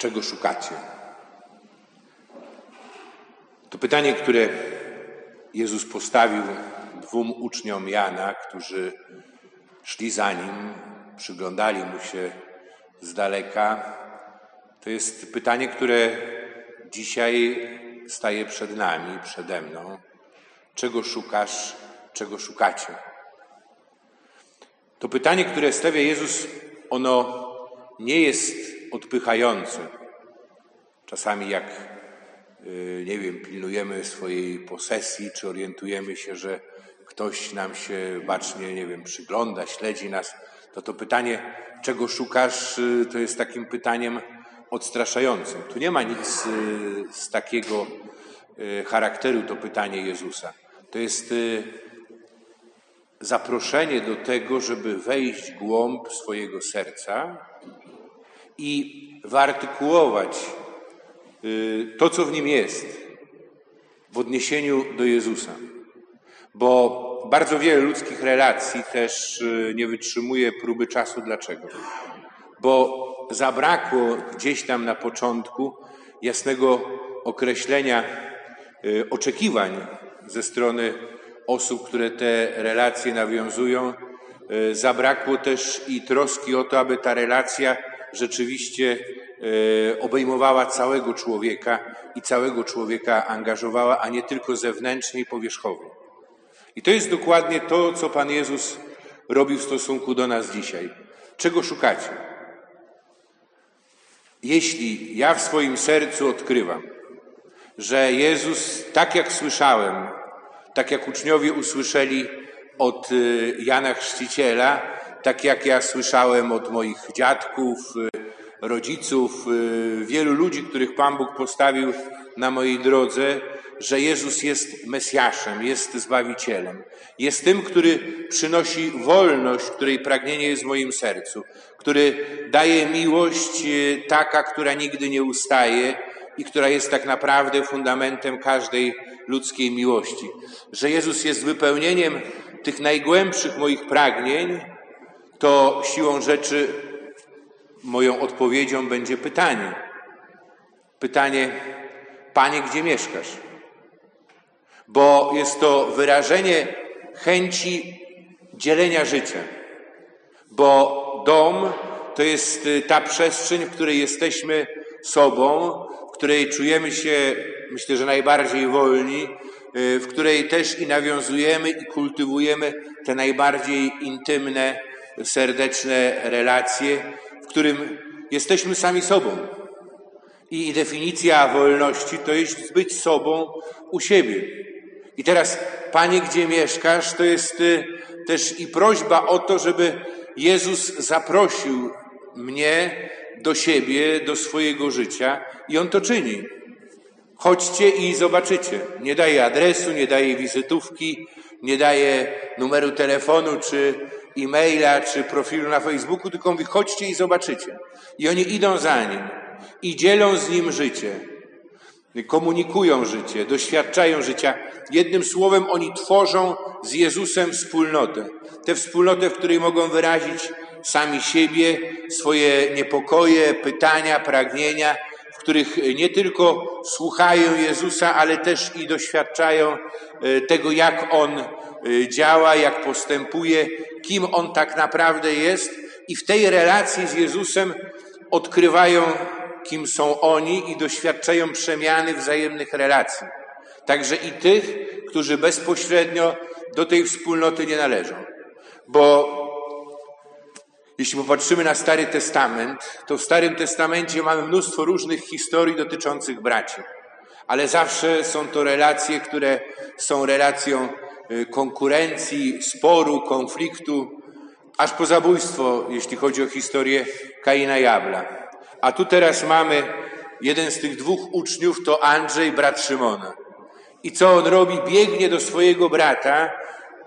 czego szukacie? To pytanie, które Jezus postawił dwóm uczniom Jana, którzy szli za nim, przyglądali mu się z daleka, to jest pytanie, które dzisiaj staje przed nami, przede mną. Czego szukasz, czego szukacie? To pytanie, które stawia Jezus, ono nie jest odpychające. Czasami jak, y, nie wiem, pilnujemy swojej posesji, czy orientujemy się, że ktoś nam się bacznie, nie wiem, przygląda, śledzi nas, to to pytanie, czego szukasz, y, to jest takim pytaniem odstraszającym. Tu nie ma nic y, z takiego charakteru to pytanie Jezusa. To jest zaproszenie do tego, żeby wejść głąb swojego serca i wyartykułować to, co w nim jest, w odniesieniu do Jezusa. Bo bardzo wiele ludzkich relacji też y, nie wytrzymuje próby czasu. Dlaczego? Bo zabrakło gdzieś tam na początku jasnego określenia y, oczekiwań ze strony osób, które te relacje nawiązują. Zabrakło też i troski o to, aby ta relacja rzeczywiście obejmowała całego człowieka i całego człowieka angażowała, a nie tylko zewnętrznie i powierzchowo. I to jest dokładnie to, co Pan Jezus robi w stosunku do nas dzisiaj. Czego szukacie? Jeśli ja w swoim sercu odkrywam, że Jezus, tak jak słyszałem, tak jak uczniowie usłyszeli od e, Jana Chrzciciela, tak jak ja słyszałem od moich dziadków, y, rodziców, y, wielu ludzi, których Pan Bóg postawił na mojej drodze, że Jezus jest Mesjaszem, jest Zbawicielem. Jest tym, który przynosi wolność, której pragnienie jest w moim sercu, który daje miłość y, taka, która nigdy nie ustaje i która jest tak naprawdę fundamentem każdej ludzkiej miłości. Że Jezus jest wypełnieniem tych najgłębszych moich pragnień, to siłą rzeczy moją odpowiedzią będzie pytanie. Pytanie, Panie, gdzie mieszkasz? Bo jest to wyrażenie chęci dzielenia życia. Bo dom to jest y, ta przestrzeń, w której jesteśmy sobą, w której czujemy się, myślę, że najbardziej wolni, y, w której też i nawiązujemy i kultywujemy te najbardziej intymne serdeczne relacje, którym jesteśmy sami sobą. I definicja wolności to jest być sobą u siebie. I teraz, Panie, gdzie mieszkasz, to jest y, też i prośba o to, żeby Jezus zaprosił mnie do siebie, do swojego życia i On to czyni. Chodźcie i zobaczycie. Nie daje adresu, nie daje wizytówki, nie daje numeru telefonu czy e-maila czy profilu na Facebooku, tylko mówi, chodźcie i zobaczycie. I oni idą za nim i dzielą z nim życie. Komunikują życie, doświadczają życia. Jednym słowem, oni tworzą z Jezusem wspólnotę. Tę wspólnotę, w której mogą wyrazić sami siebie, swoje niepokoje, pytania, pragnienia, w których nie tylko słuchają Jezusa, ale też i doświadczają e, tego, jak On działa, jak postępuje, kim on tak naprawdę jest, i w tej relacji z Jezusem odkrywają, kim są oni i doświadczają przemiany wzajemnych relacji. Także i tych, którzy bezpośrednio do tej wspólnoty nie należą. Bo jeśli popatrzymy na Stary Testament, to w Starym Testamencie mamy mnóstwo różnych historii dotyczących braci. Ale zawsze są to relacje, które są relacją Y, konkurencji, sporu, konfliktu, aż po zabójstwo, jeśli chodzi o historię Kaina i Abla. A tu teraz mamy jeden z tych dwóch uczniów, to Andrzej, brat Szymona. I co on robi? Biegnie do swojego brata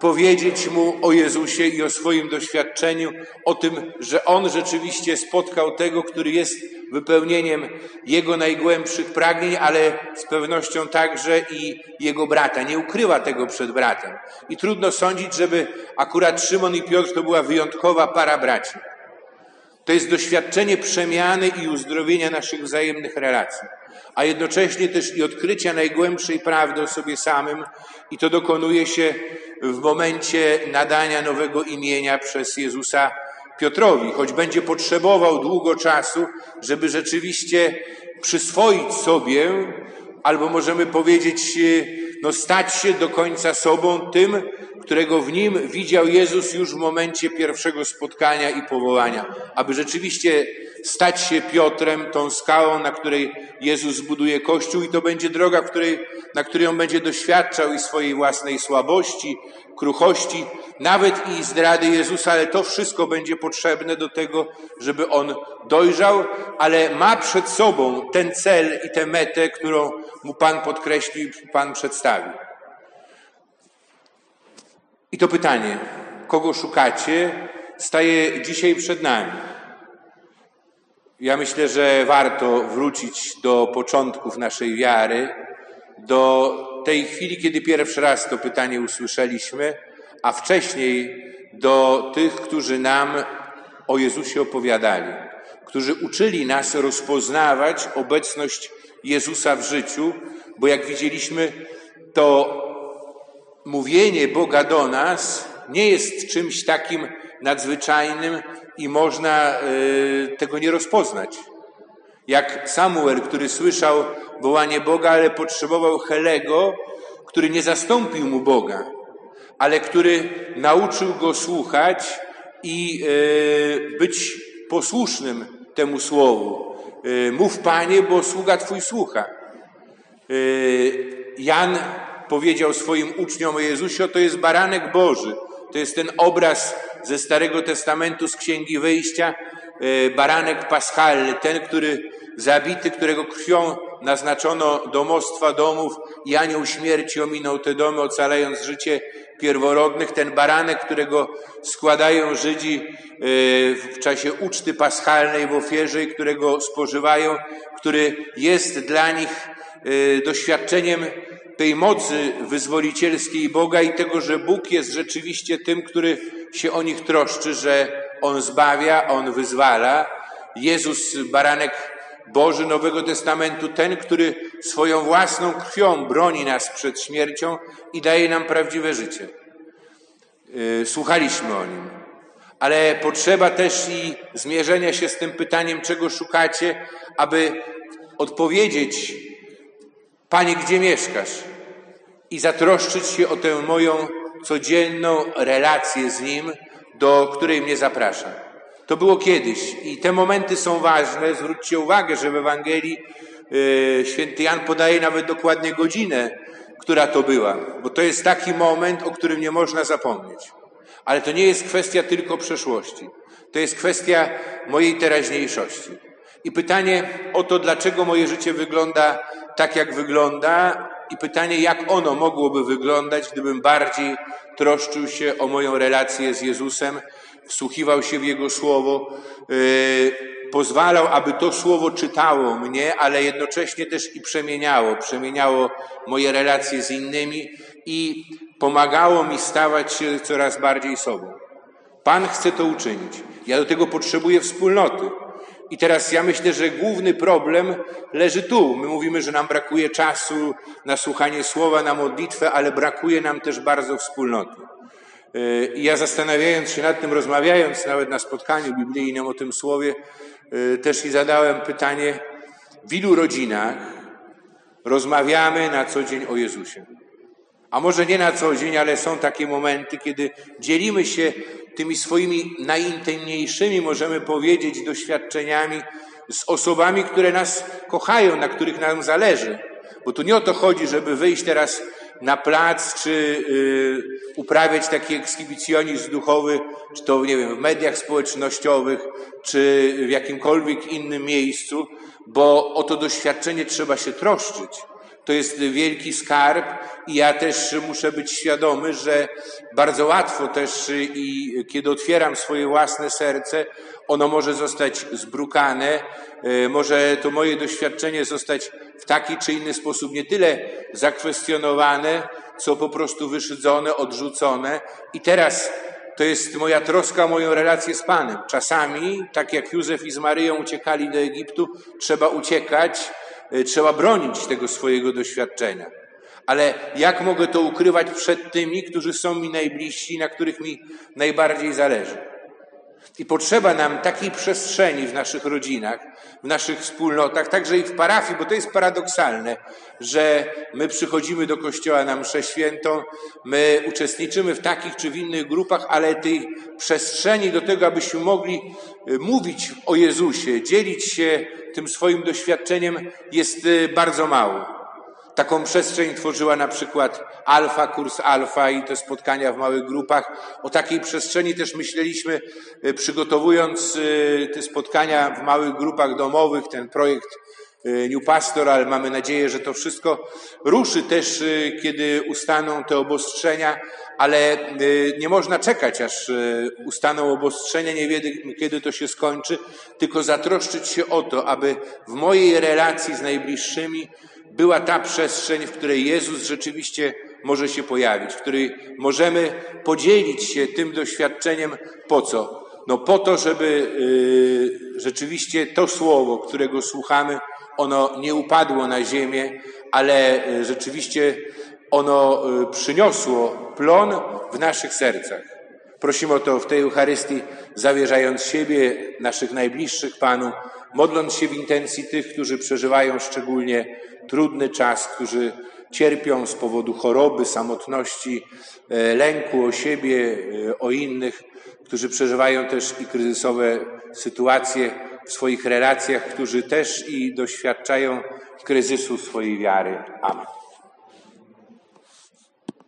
powiedzieć mu o Jezusie i o swoim doświadczeniu, o tym, że on rzeczywiście spotkał tego, który jest wypełnieniem jego najgłębszych pragnień, ale z pewnością także i jego brata. Nie ukrywa tego przed bratem. I trudno sądzić, żeby akurat Szymon i Piotr to była wyjątkowa para braci. To jest doświadczenie przemiany i uzdrowienia naszych wzajemnych relacji, a jednocześnie też i odkrycia najgłębszej prawdy o sobie samym, i to dokonuje się w momencie nadania nowego imienia przez Jezusa Piotrowi, choć będzie potrzebował długo czasu, żeby rzeczywiście przyswoić sobie, albo możemy powiedzieć, no stać się do końca sobą tym, którego w nim widział Jezus już w momencie pierwszego spotkania i powołania, aby rzeczywiście stać się Piotrem, tą skałą, na której Jezus zbuduje Kościół i to będzie droga, której, na której on będzie doświadczał i swojej własnej słabości, kruchości, nawet i zdrady Jezusa, ale to wszystko będzie potrzebne do tego, żeby on dojrzał, ale ma przed sobą ten cel i tę metę, którą mu Pan podkreślił, Pan przedstawił. I to pytanie, kogo szukacie, staje dzisiaj przed nami. Ja myślę, że warto wrócić do początków naszej wiary, do tej chwili, kiedy pierwszy raz to pytanie usłyszeliśmy, a wcześniej do tych, którzy nam o Jezusie opowiadali, którzy uczyli nas rozpoznawać obecność Jezusa w życiu, bo jak widzieliśmy, to mówienie Boga do nas nie jest czymś takim nadzwyczajnym i można y, tego nie rozpoznać. Jak Samuel, który słyszał wołanie Boga, ale potrzebował Helego, który nie zastąpił mu Boga, ale który nauczył go słuchać i y, być posłusznym temu słowu. Y, mów Panie, bo sługa Twój słucha. Jan powiedział swoim uczniom o Jezusie, to jest baranek Boży. To jest ten obraz ze Starego Testamentu, z Księgi Wyjścia, e, baranek paschalny, ten, który zabity, którego krwią naznaczono domostwa domów i anioł śmierci ominął te domy, ocalając życie pierworodnych. Ten baranek, którego składają Żydzi e, w czasie uczty paschalnej w ofierze i którego spożywają, który jest dla nich e, doświadczeniem tej mocy wyzwolicielskiej Boga i tego, że Bóg jest rzeczywiście tym, który się o nich troszczy, że On zbawia, On wyzwala. Jezus, baranek Boży Nowego Testamentu, ten, który swoją własną krwią broni nas przed śmiercią i daje nam prawdziwe życie. Y, słuchaliśmy o nim. Ale potrzeba też i zmierzenia się z tym pytaniem, czego szukacie, aby odpowiedzieć, Panie, gdzie mieszkasz? I zatroszczyć się o tę moją codzienną relację z Nim, do której mnie zaprasza. To było kiedyś i te momenty są ważne. Zwróćcie uwagę, że w Ewangelii yy, święty Jan podaje nawet dokładnie godzinę, która to była, bo to jest taki moment, o którym nie można zapomnieć. Ale to nie jest kwestia tylko przeszłości. To jest kwestia mojej teraźniejszości. I pytanie o to, dlaczego moje życie wygląda tak, jak wygląda, i pytanie, jak ono mogłoby wyglądać, gdybym bardziej troszczył się o moją relację z Jezusem, wsłuchiwał się w Jego Słowo, yy, pozwalał, aby to Słowo czytało mnie, ale jednocześnie też i przemieniało, przemieniało moje relacje z innymi i pomagało mi stawać się coraz bardziej sobą. Pan chce to uczynić. Ja do tego potrzebuję wspólnoty. I teraz ja myślę, że główny problem leży tu. My mówimy, że nam brakuje czasu na słuchanie słowa, na modlitwę, ale brakuje nam też bardzo wspólnoty. Y, I ja zastanawiając się nad tym, rozmawiając nawet na spotkaniu biblijnym o tym słowie, y, też i zadałem pytanie, w ilu rodzinach rozmawiamy na co dzień o Jezusie? A może nie na co dzień, ale są takie momenty, kiedy dzielimy się tymi swoimi najintymniejszymi, możemy powiedzieć, doświadczeniami z osobami, które nas kochają, na których nam zależy. Bo tu nie o to chodzi, żeby wyjść teraz na plac, czy y, uprawiać taki ekshibicjonizm duchowy, czy to, nie wiem, w mediach społecznościowych, czy w jakimkolwiek innym miejscu, bo o to doświadczenie trzeba się troszczyć. To jest wielki skarb i ja też muszę być świadomy, że bardzo łatwo też i kiedy otwieram swoje własne serce, ono może zostać zbrukane, e, może to moje doświadczenie zostać w taki czy inny sposób nie tyle zakwestionowane, co po prostu wyszydzone, odrzucone. I teraz to jest moja troska moją relację z Panem. Czasami, tak jak Józef i z Maryją uciekali do Egiptu, trzeba uciekać, trzeba bronić tego swojego doświadczenia. Ale jak mogę to ukrywać przed tymi, którzy są mi najbliżsi, na których mi najbardziej zależy? I potrzeba nam takiej przestrzeni w naszych rodzinach, w naszych wspólnotach, także i w parafii, bo to jest paradoksalne, że my przychodzimy do kościoła na mszę świętą, my uczestniczymy w takich czy w innych grupach, ale tej przestrzeni do tego, abyśmy mogli y, mówić o Jezusie, dzielić się tym swoim doświadczeniem jest y, bardzo mało. Taką przestrzeń tworzyła na przykład Alfa, kurs Alfa i te spotkania w małych grupach. O takiej przestrzeni też myśleliśmy, e, przygotowując e, te spotkania w małych grupach domowych, ten projekt e, New Pastoral. Mamy nadzieję, że to wszystko ruszy też, kiedy ustaną te obostrzenia, ale nie można czekać, aż ustaną obostrzenia, nie wie, kiedy to się skończy, tylko zatroszczyć się o to, aby w mojej relacji z najbliższymi była ta przestrzeń, w której Jezus rzeczywiście może się pojawić, w której możemy podzielić się tym doświadczeniem. Po co? No po to, żeby yy, rzeczywiście to słowo, którego słuchamy, ono nie upadło na ziemię, ale yy, rzeczywiście ono yy, przyniosło plon w naszych sercach. Prosimy o to w tej Eucharystii, zawierzając siebie, naszych najbliższych Panu, modląc się w intencji tych, którzy przeżywają szczególnie trudny czas, którzy cierpią z powodu choroby, samotności, e, lęku o siebie, e, o innych, którzy przeżywają też i kryzysowe sytuacje w swoich relacjach, którzy też i doświadczają kryzysu swojej wiary. Amen.